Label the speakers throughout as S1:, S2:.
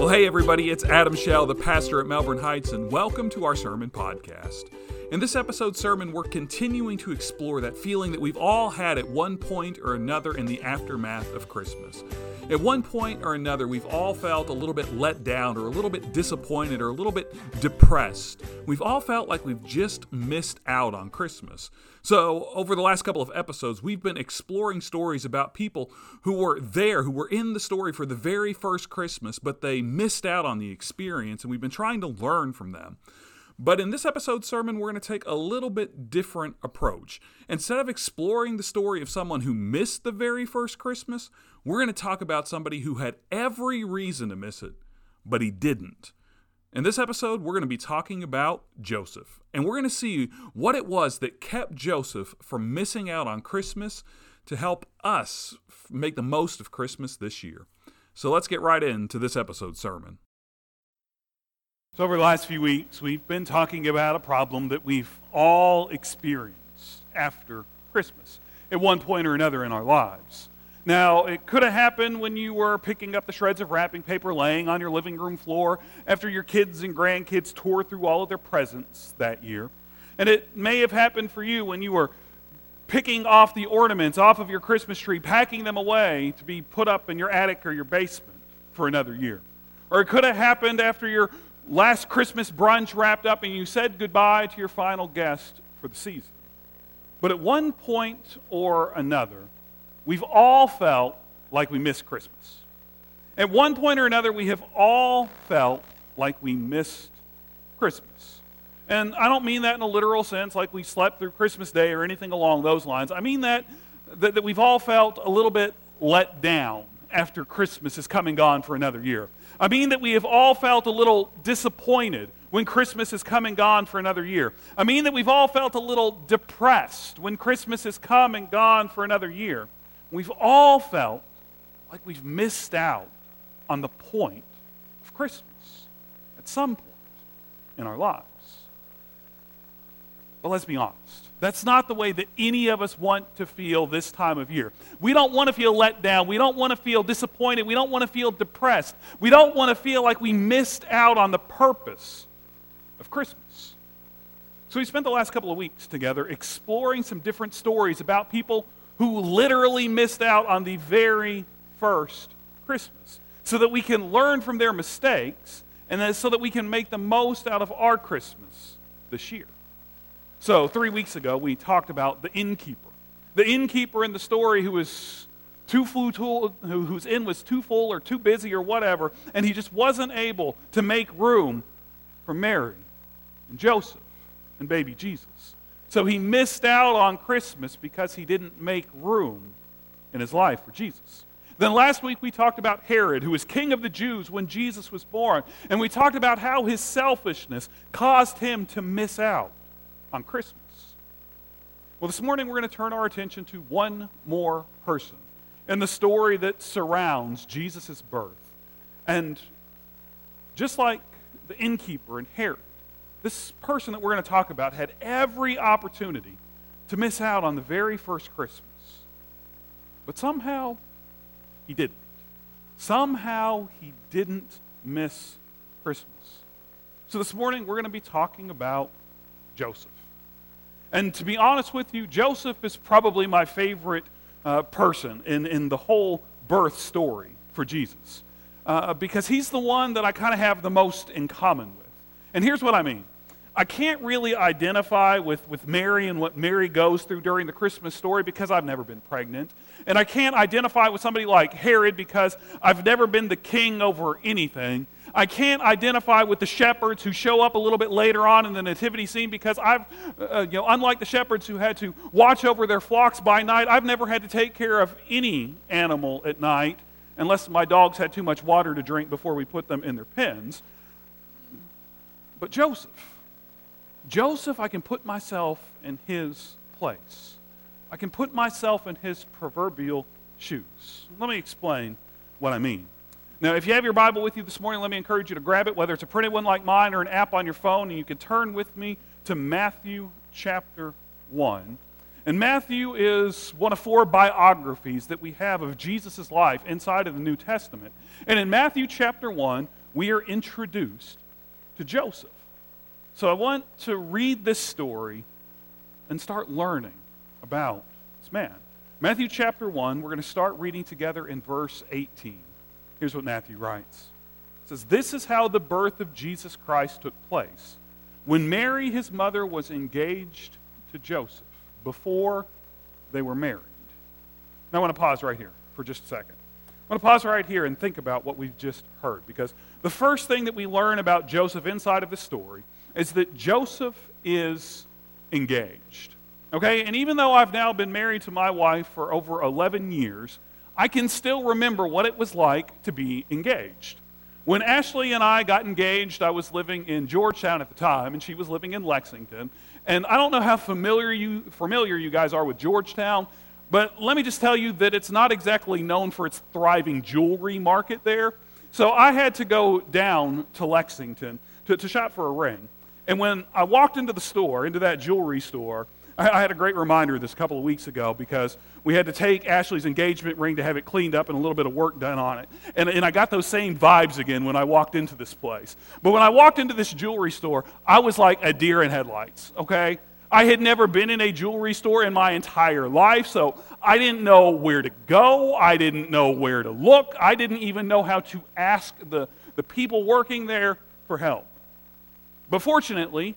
S1: Well, hey, everybody, it's Adam Shell, the pastor at Melbourne Heights, and welcome to our sermon podcast. In this episode sermon, we're continuing to explore that feeling that we've all had at one point or another in the aftermath of Christmas. At one point or another, we've all felt a little bit let down or a little bit disappointed or a little bit depressed. We've all felt like we've just missed out on Christmas. So, over the last couple of episodes, we've been exploring stories about people who were there, who were in the story for the very first Christmas, but they missed out on the experience, and we've been trying to learn from them. But in this episode sermon, we're going to take a little bit different approach. Instead of exploring the story of someone who missed the very first Christmas, we're going to talk about somebody who had every reason to miss it, but he didn't. In this episode, we're going to be talking about Joseph, and we're going to see what it was that kept Joseph from missing out on Christmas to help us make the most of Christmas this year. So let's get right into this episode sermon.
S2: So, over the last few weeks, we've been talking about a problem that we've all experienced after Christmas at one point or another in our lives. Now, it could have happened when you were picking up the shreds of wrapping paper laying on your living room floor after your kids and grandkids tore through all of their presents that year. And it may have happened for you when you were picking off the ornaments off of your Christmas tree, packing them away to be put up in your attic or your basement for another year. Or it could have happened after your last Christmas brunch wrapped up and you said goodbye to your final guest for the season. But at one point or another, we've all felt like we missed Christmas. At one point or another, we have all felt like we missed Christmas. And I don't mean that in a literal sense, like we slept through Christmas Day or anything along those lines. I mean that, that, that we've all felt a little bit let down after Christmas has come and gone for another year. I mean that we have all felt a little disappointed when Christmas has come and gone for another year. I mean that we've all felt a little depressed when Christmas has come and gone for another year. We've all felt like we've missed out on the point of Christmas at some point in our lives. But let's be honest. That's not the way that any of us want to feel this time of year. We don't want to feel let down. We don't want to feel disappointed. We don't want to feel depressed. We don't want to feel like we missed out on the purpose of Christmas. So we spent the last couple of weeks together exploring some different stories about people who literally missed out on the very first Christmas so that we can learn from their mistakes and so that we can make the most out of our Christmas this year. So, three weeks ago, we talked about the innkeeper. The innkeeper in the story who was too full, who whose inn was too full or too busy or whatever, and he just wasn't able to make room for Mary and Joseph and baby Jesus. So he missed out on Christmas because he didn't make room in his life for Jesus. Then last week we talked about Herod, who was king of the Jews when Jesus was born, and we talked about how his selfishness caused him to miss out on Christmas. Well, this morning we're going to turn our attention to one more person and the story that surrounds Jesus' birth. And just like the innkeeper and Herod, this person that we're going to talk about had every opportunity to miss out on the very first Christmas. But somehow he didn't. Somehow he didn't miss Christmas. So this morning we're going to be talking about Joseph. And to be honest with you, Joseph is probably my favorite uh, person in, in the whole birth story for Jesus. Uh, because he's the one that I kind of have the most in common with. And here's what I mean I can't really identify with, with Mary and what Mary goes through during the Christmas story because I've never been pregnant. And I can't identify with somebody like Herod because I've never been the king over anything. I can't identify with the shepherds who show up a little bit later on in the nativity scene because I've, uh, you know, unlike the shepherds who had to watch over their flocks by night, I've never had to take care of any animal at night unless my dogs had too much water to drink before we put them in their pens. But Joseph, Joseph, I can put myself in his place. I can put myself in his proverbial shoes. Let me explain what I mean. Now, if you have your Bible with you this morning, let me encourage you to grab it, whether it's a printed one like mine or an app on your phone, and you can turn with me to Matthew chapter 1. And Matthew is one of four biographies that we have of Jesus' life inside of the New Testament. And in Matthew chapter 1, we are introduced to Joseph. So I want to read this story and start learning about this man. Matthew chapter 1, we're going to start reading together in verse 18. Here's what Matthew writes It says, This is how the birth of Jesus Christ took place. When Mary, his mother, was engaged to Joseph, before they were married. Now I want to pause right here for just a second. I want to pause right here and think about what we've just heard because the first thing that we learn about Joseph inside of the story is that Joseph is engaged. Okay? And even though I've now been married to my wife for over 11 years, I can still remember what it was like to be engaged. When Ashley and I got engaged, I was living in Georgetown at the time, and she was living in Lexington. And I don't know how familiar you, familiar you guys are with Georgetown, but let me just tell you that it's not exactly known for its thriving jewelry market there. So I had to go down to Lexington to, to shop for a ring. And when I walked into the store, into that jewelry store, I had a great reminder of this a couple of weeks ago because we had to take Ashley's engagement ring to have it cleaned up and a little bit of work done on it. And, and I got those same vibes again when I walked into this place. But when I walked into this jewelry store, I was like a deer in headlights, okay? I had never been in a jewelry store in my entire life, so I didn't know where to go. I didn't know where to look. I didn't even know how to ask the, the people working there for help. But fortunately,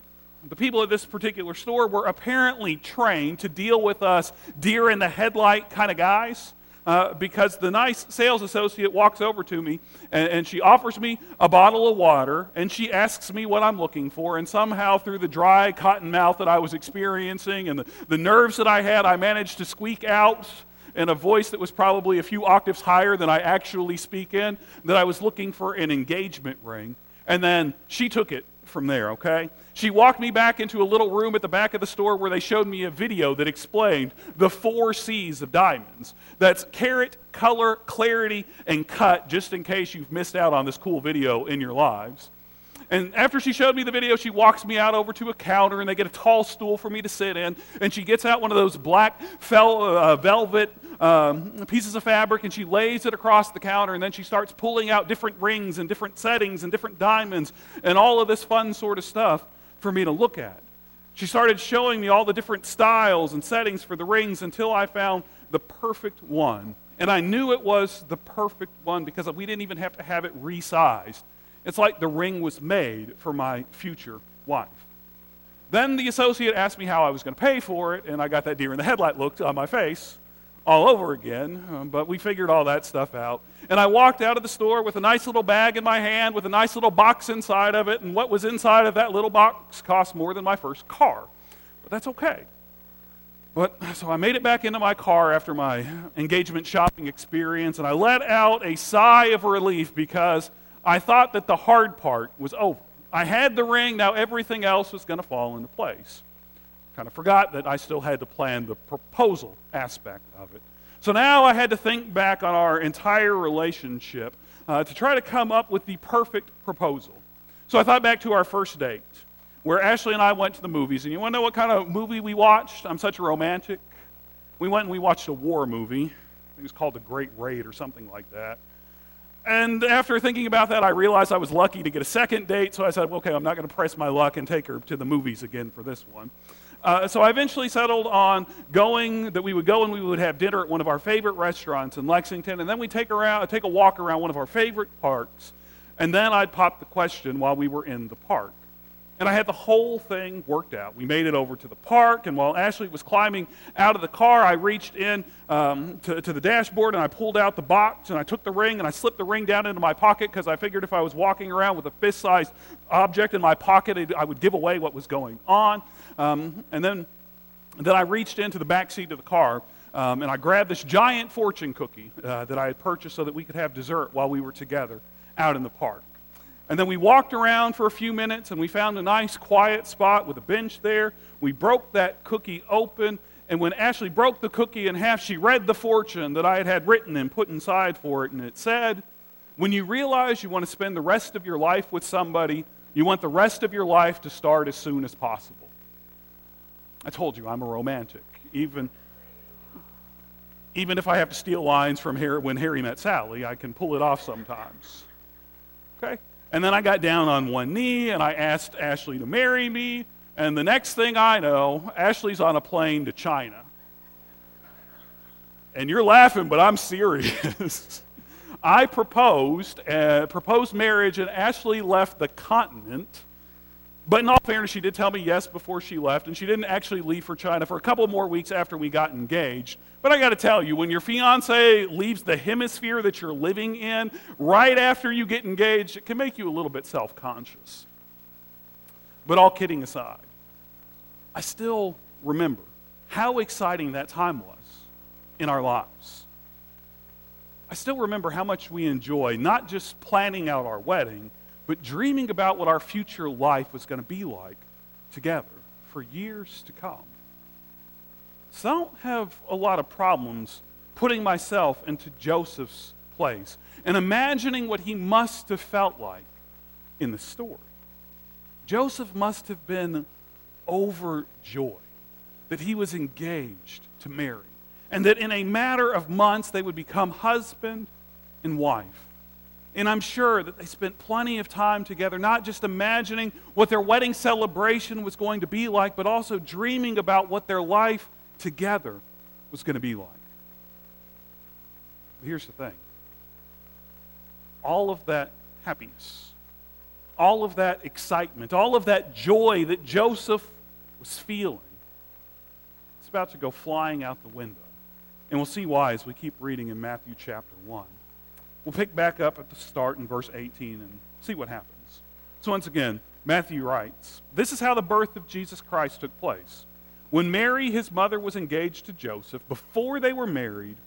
S2: the people at this particular store were apparently trained to deal with us deer in the headlight kind of guys. Uh, because the nice sales associate walks over to me and, and, she offers me a bottle of water and she asks me what I'm looking for. And somehow, through the dry cotton mouth that I was experiencing and the, the nerves that I had, I managed to squeak out in a voice that was probably a few octaves higher than I actually speak in that I was looking for an engagement ring. And then she took it from there, okay? She walked me back into a little room at the back of the store where they showed me a video that explained the four C's of diamonds. That's carat, color, clarity, and cut, just in case you've missed out on this cool video in your lives. And after she showed me the video, she walks me out over to a counter and they get a tall stool for me to sit in. And she gets out one of those black fel- uh, velvet um, pieces of fabric and she lays it across the counter and then she starts pulling out different rings and different settings and different diamonds and all of this fun sort of stuff for me to look at. She started showing me all the different styles and settings for the rings until I found the perfect one. And I knew it was the perfect one because we didn't even have to have it resized. It's like the ring was made for my future wife. Then the associate asked me how I was going to pay for it, and I got that deer in the headlight look on my face all over again, um, but we figured all that stuff out. And I walked out of the store with a nice little bag in my hand with a nice little box inside of it, and what was inside of that little box cost more than my first car. But that's okay. But so I made it back into my car after my engagement shopping experience, and I let out a sigh of relief because I thought that the hard part was over. I had the ring, now everything else was going to fall into place. Kind of forgot that I still had to plan the proposal aspect of it. So now I had to think back on our entire relationship uh, to try to come up with the perfect proposal. So I thought back to our first date, where Ashley and I went to the movies. And you want to know what kind of movie we watched? I'm such a romantic. We went and we watched a war movie. It was called The Great Raid or something like that. And after thinking about that, I realized I was lucky to get a second date. So I said, okay, I'm not going to press my luck and take her to the movies again for this one. Uh, so I eventually settled on going that we would go and we would have dinner at one of our favorite restaurants in Lexington, and then we'd take around take a walk around one of our favorite parks, and then I'd pop the question while we were in the park. And I had the whole thing worked out. We made it over to the park, and while Ashley was climbing out of the car, I reached in um, to, to the dashboard and I pulled out the box and I took the ring and I slipped the ring down into my pocket because I figured if I was walking around with a fist sized object in my pocket, it, I would give away what was going on. Um, and then, then I reached into the back seat of the car um, and I grabbed this giant fortune cookie uh, that I had purchased so that we could have dessert while we were together out in the park. And then we walked around for a few minutes and we found a nice quiet spot with a bench there. We broke that cookie open. And when Ashley broke the cookie in half, she read the fortune that I had had written and put inside for it. And it said, When you realize you want to spend the rest of your life with somebody, you want the rest of your life to start as soon as possible. I told you I'm a romantic. Even, even if I have to steal lines from Harry, when Harry met Sally, I can pull it off sometimes. Okay? And then I got down on one knee and I asked Ashley to marry me. And the next thing I know, Ashley's on a plane to China. And you're laughing, but I'm serious. I proposed, uh, proposed marriage, and Ashley left the continent. But in all fairness, she did tell me yes before she left, and she didn't actually leave for China for a couple more weeks after we got engaged. But I got to tell you, when your fiance leaves the hemisphere that you're living in right after you get engaged, it can make you a little bit self conscious. But all kidding aside, I still remember how exciting that time was in our lives. I still remember how much we enjoy not just planning out our wedding, but dreaming about what our future life was going to be like together for years to come. So I don't have a lot of problems putting myself into Joseph's place and imagining what he must have felt like in the story. Joseph must have been overjoyed that he was engaged to Mary and that in a matter of months they would become husband and wife. And I'm sure that they spent plenty of time together, not just imagining what their wedding celebration was going to be like, but also dreaming about what their life together was going to be like. But here's the thing all of that happiness, all of that excitement, all of that joy that Joseph was feeling, it's about to go flying out the window. And we'll see why as we keep reading in Matthew chapter 1. We'll pick back up at the start in verse 18 and see what happens. So, once again, Matthew writes This is how the birth of Jesus Christ took place. When Mary, his mother, was engaged to Joseph, before they were married,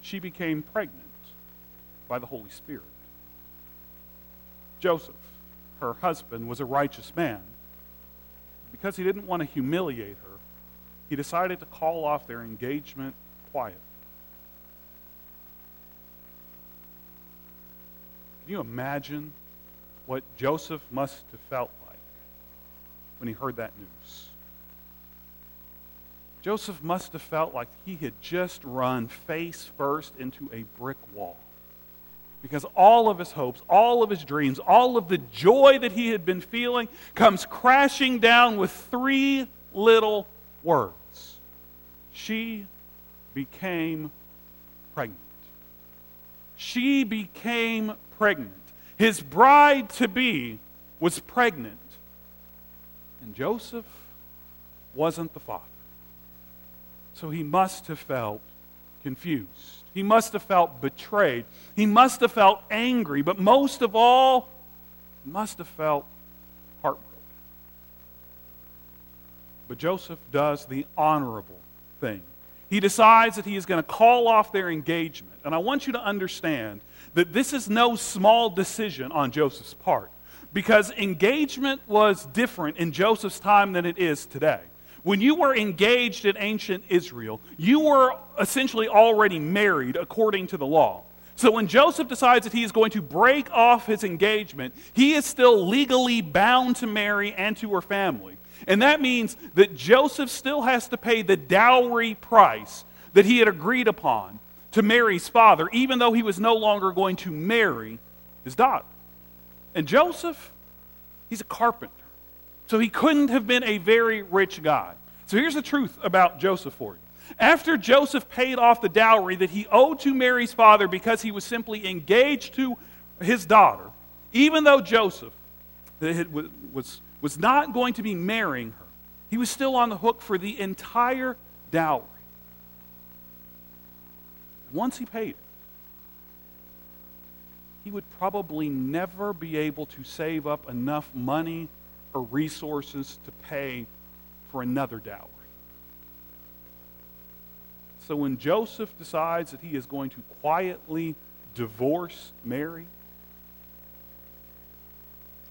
S2: she became pregnant by the Holy Spirit. Joseph, her husband, was a righteous man. Because he didn't want to humiliate her, he decided to call off their engagement quietly. Can you imagine what Joseph must have felt like when he heard that news? Joseph must have felt like he had just run face first into a brick wall. Because all of his hopes, all of his dreams, all of the joy that he had been feeling comes crashing down with three little words. She became pregnant. She became pregnant. His bride to be was pregnant. And Joseph wasn't the father. So he must have felt confused. He must have felt betrayed. He must have felt angry. But most of all, he must have felt heartbroken. But Joseph does the honorable thing. He decides that he is going to call off their engagement. And I want you to understand that this is no small decision on Joseph's part because engagement was different in Joseph's time than it is today. When you were engaged in ancient Israel, you were essentially already married according to the law. So when Joseph decides that he is going to break off his engagement, he is still legally bound to Mary and to her family. And that means that Joseph still has to pay the dowry price that he had agreed upon to Mary's father, even though he was no longer going to marry his daughter. And Joseph, he's a carpenter. So he couldn't have been a very rich guy. So here's the truth about Joseph for you. After Joseph paid off the dowry that he owed to Mary's father because he was simply engaged to his daughter, even though Joseph was, was not going to be marrying her, he was still on the hook for the entire dowry once he paid he would probably never be able to save up enough money or resources to pay for another dowry. So when Joseph decides that he is going to quietly divorce Mary,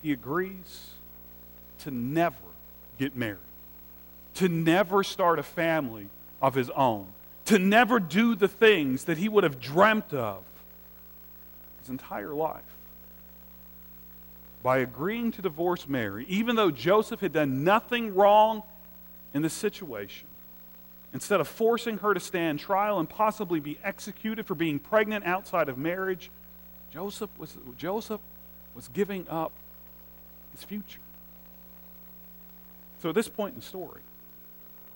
S2: he agrees to never get married, to never start a family of his own to never do the things that he would have dreamt of his entire life. By agreeing to divorce Mary, even though Joseph had done nothing wrong in the situation, instead of forcing her to stand trial and possibly be executed for being pregnant outside of marriage, Joseph was, Joseph was giving up his future. So at this point in the story,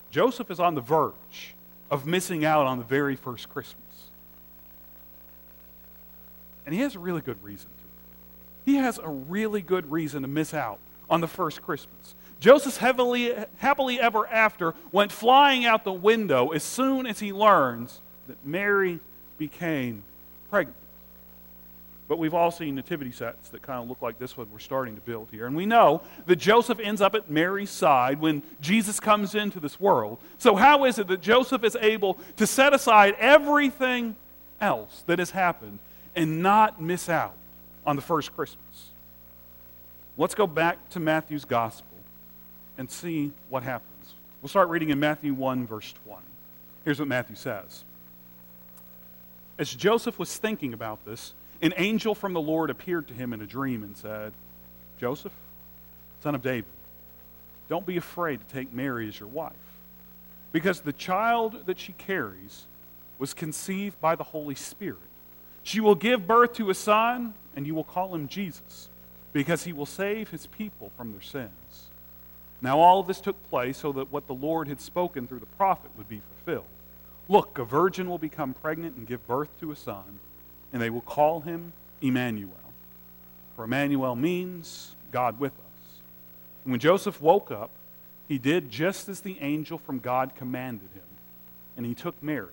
S2: Joseph is on the verge of missing out on the very first Christmas. And he has a really good reason to. He has a really good reason to miss out on the first Christmas. Joseph's heavily, happily ever after went flying out the window as soon as he learns that Mary became pregnant. But we've all seen nativity sets that kind of look like this one we're starting to build here. And we know that Joseph ends up at Mary's side when Jesus comes into this world. So, how is it that Joseph is able to set aside everything else that has happened and not miss out on the first Christmas? Let's go back to Matthew's gospel and see what happens. We'll start reading in Matthew 1, verse 20. Here's what Matthew says As Joseph was thinking about this, an angel from the Lord appeared to him in a dream and said, Joseph, son of David, don't be afraid to take Mary as your wife, because the child that she carries was conceived by the Holy Spirit. She will give birth to a son, and you will call him Jesus, because he will save his people from their sins. Now, all this took place so that what the Lord had spoken through the prophet would be fulfilled. Look, a virgin will become pregnant and give birth to a son and they will call him Emmanuel. For Emmanuel means God with us. And when Joseph woke up, he did just as the angel from God commanded him, and he took Mary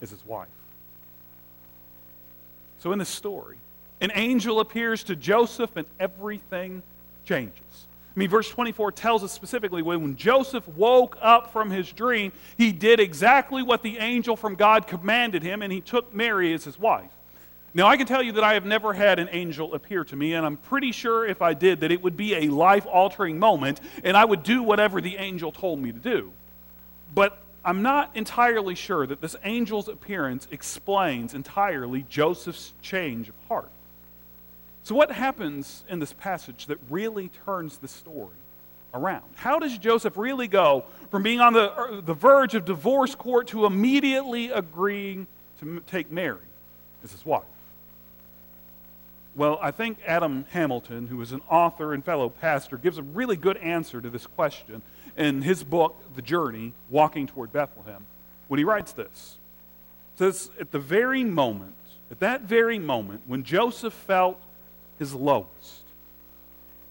S2: as his wife. So, in this story, an angel appears to Joseph, and everything changes. I mean, verse 24 tells us specifically when Joseph woke up from his dream, he did exactly what the angel from God commanded him, and he took Mary as his wife. Now, I can tell you that I have never had an angel appear to me, and I'm pretty sure if I did that it would be a life altering moment, and I would do whatever the angel told me to do. But I'm not entirely sure that this angel's appearance explains entirely Joseph's change of heart. So, what happens in this passage that really turns the story around? How does Joseph really go from being on the, uh, the verge of divorce court to immediately agreeing to take Mary as his wife? Well, I think Adam Hamilton, who is an author and fellow pastor, gives a really good answer to this question in his book, The Journey Walking Toward Bethlehem, when he writes this. It says, At the very moment, at that very moment, when Joseph felt his lowest,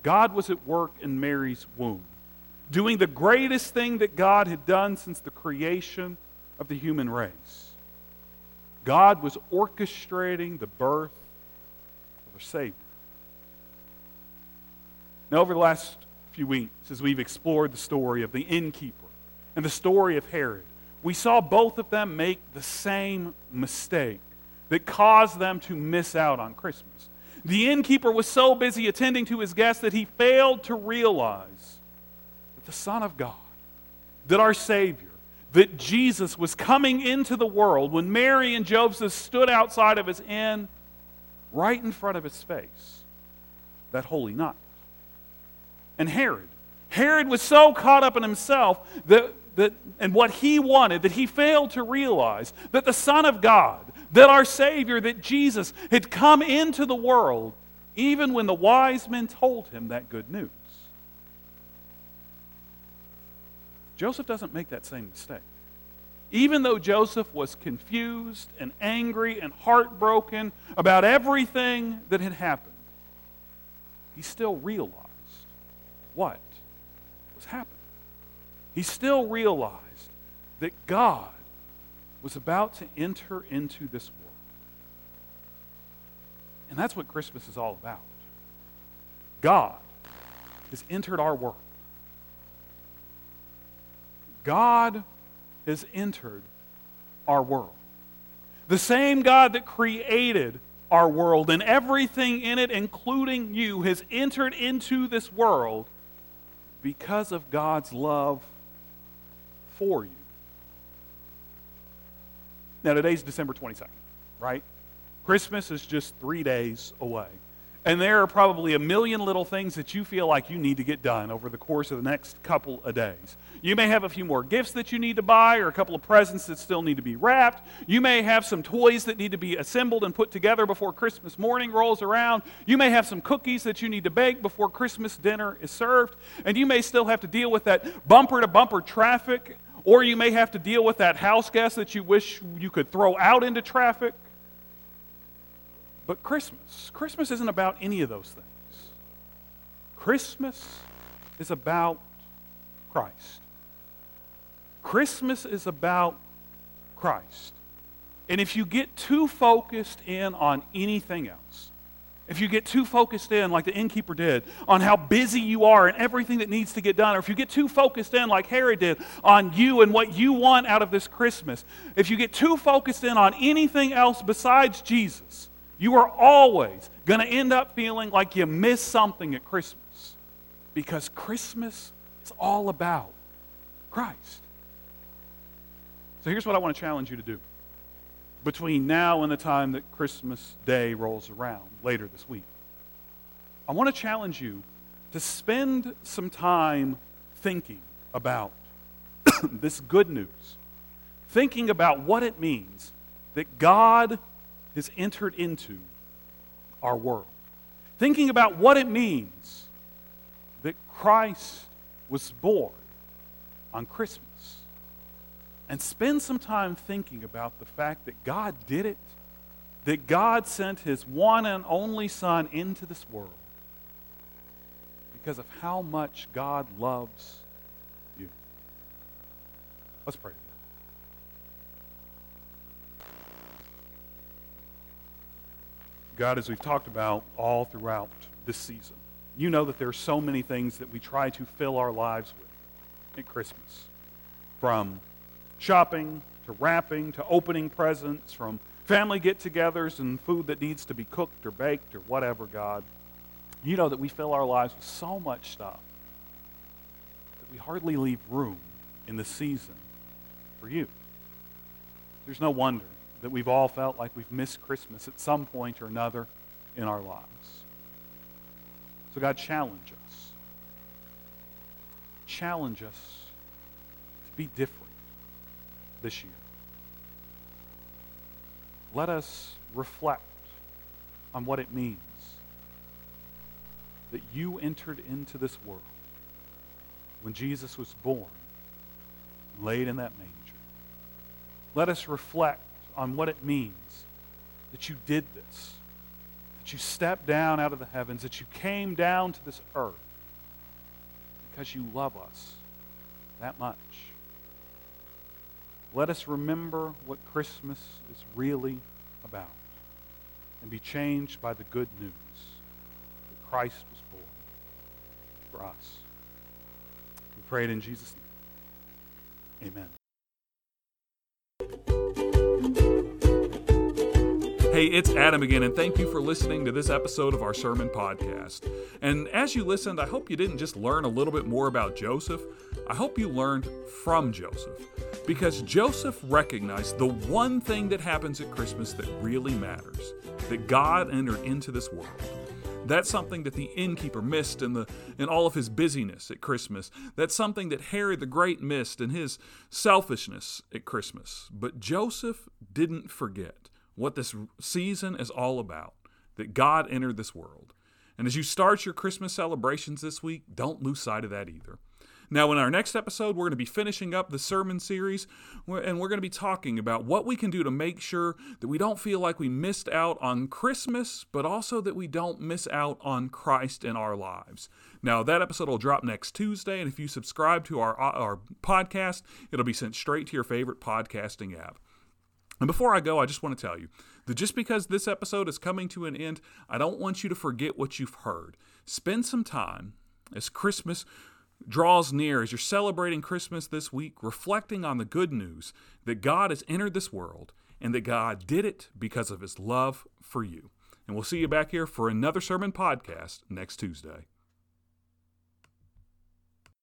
S2: God was at work in Mary's womb, doing the greatest thing that God had done since the creation of the human race. God was orchestrating the birth our Savior. Now, over the last few weeks, as we've explored the story of the innkeeper and the story of Herod, we saw both of them make the same mistake that caused them to miss out on Christmas. The innkeeper was so busy attending to his guests that he failed to realize that the Son of God, that our Savior, that Jesus was coming into the world when Mary and Joseph stood outside of his inn right in front of his face that holy night. And Herod, Herod was so caught up in himself that, that, and what he wanted that he failed to realize that the Son of God, that our Savior, that Jesus had come into the world even when the wise men told him that good news. Joseph doesn't make that same mistake. Even though Joseph was confused and angry and heartbroken about everything that had happened, he still realized what was happening. He still realized that God was about to enter into this world. And that's what Christmas is all about. God has entered our world. God has entered our world. The same God that created our world and everything in it, including you, has entered into this world because of God's love for you. Now, today's December 22nd, right? Christmas is just three days away. And there are probably a million little things that you feel like you need to get done over the course of the next couple of days. You may have a few more gifts that you need to buy, or a couple of presents that still need to be wrapped. You may have some toys that need to be assembled and put together before Christmas morning rolls around. You may have some cookies that you need to bake before Christmas dinner is served. And you may still have to deal with that bumper to bumper traffic, or you may have to deal with that house guest that you wish you could throw out into traffic. But Christmas, Christmas isn't about any of those things. Christmas is about Christ. Christmas is about Christ. And if you get too focused in on anything else, if you get too focused in, like the innkeeper did, on how busy you are and everything that needs to get done, or if you get too focused in, like Herod did, on you and what you want out of this Christmas, if you get too focused in on anything else besides Jesus, you are always going to end up feeling like you missed something at Christmas because Christmas is all about Christ. So here's what I want to challenge you to do between now and the time that Christmas Day rolls around later this week. I want to challenge you to spend some time thinking about this good news, thinking about what it means that God has entered into our world. Thinking about what it means that Christ was born on Christmas. And spend some time thinking about the fact that God did it, that God sent his one and only Son into this world because of how much God loves you. Let's pray. God, as we've talked about all throughout this season, you know that there are so many things that we try to fill our lives with at Christmas. From shopping to wrapping to opening presents, from family get togethers and food that needs to be cooked or baked or whatever, God. You know that we fill our lives with so much stuff that we hardly leave room in the season for you. There's no wonder that we've all felt like we've missed Christmas at some point or another in our lives. So, God, challenge us. Challenge us to be different this year. Let us reflect on what it means that you entered into this world when Jesus was born, laid in that manger. Let us reflect on what it means that you did this, that you stepped down out of the heavens, that you came down to this earth because you love us that much. Let us remember what Christmas is really about and be changed by the good news that Christ was born for us. We pray it in Jesus' name. Amen.
S1: Hey, it's Adam again, and thank you for listening to this episode of our sermon podcast. And as you listened, I hope you didn't just learn a little bit more about Joseph, I hope you learned from Joseph. Because Joseph recognized the one thing that happens at Christmas that really matters that God entered into this world. That's something that the innkeeper missed in, the, in all of his busyness at Christmas. That's something that Herod the Great missed in his selfishness at Christmas. But Joseph didn't forget what this season is all about that God entered this world. And as you start your Christmas celebrations this week, don't lose sight of that either. Now, in our next episode, we're going to be finishing up the sermon series, and we're going to be talking about what we can do to make sure that we don't feel like we missed out on Christmas, but also that we don't miss out on Christ in our lives. Now, that episode will drop next Tuesday, and if you subscribe to our, our podcast, it'll be sent straight to your favorite podcasting app. And before I go, I just want to tell you that just because this episode is coming to an end, I don't want you to forget what you've heard. Spend some time as Christmas draws near, as you're celebrating Christmas this week, reflecting on the good news that God has entered this world and that God did it because of his love for you. And we'll see you back here for another sermon podcast next Tuesday.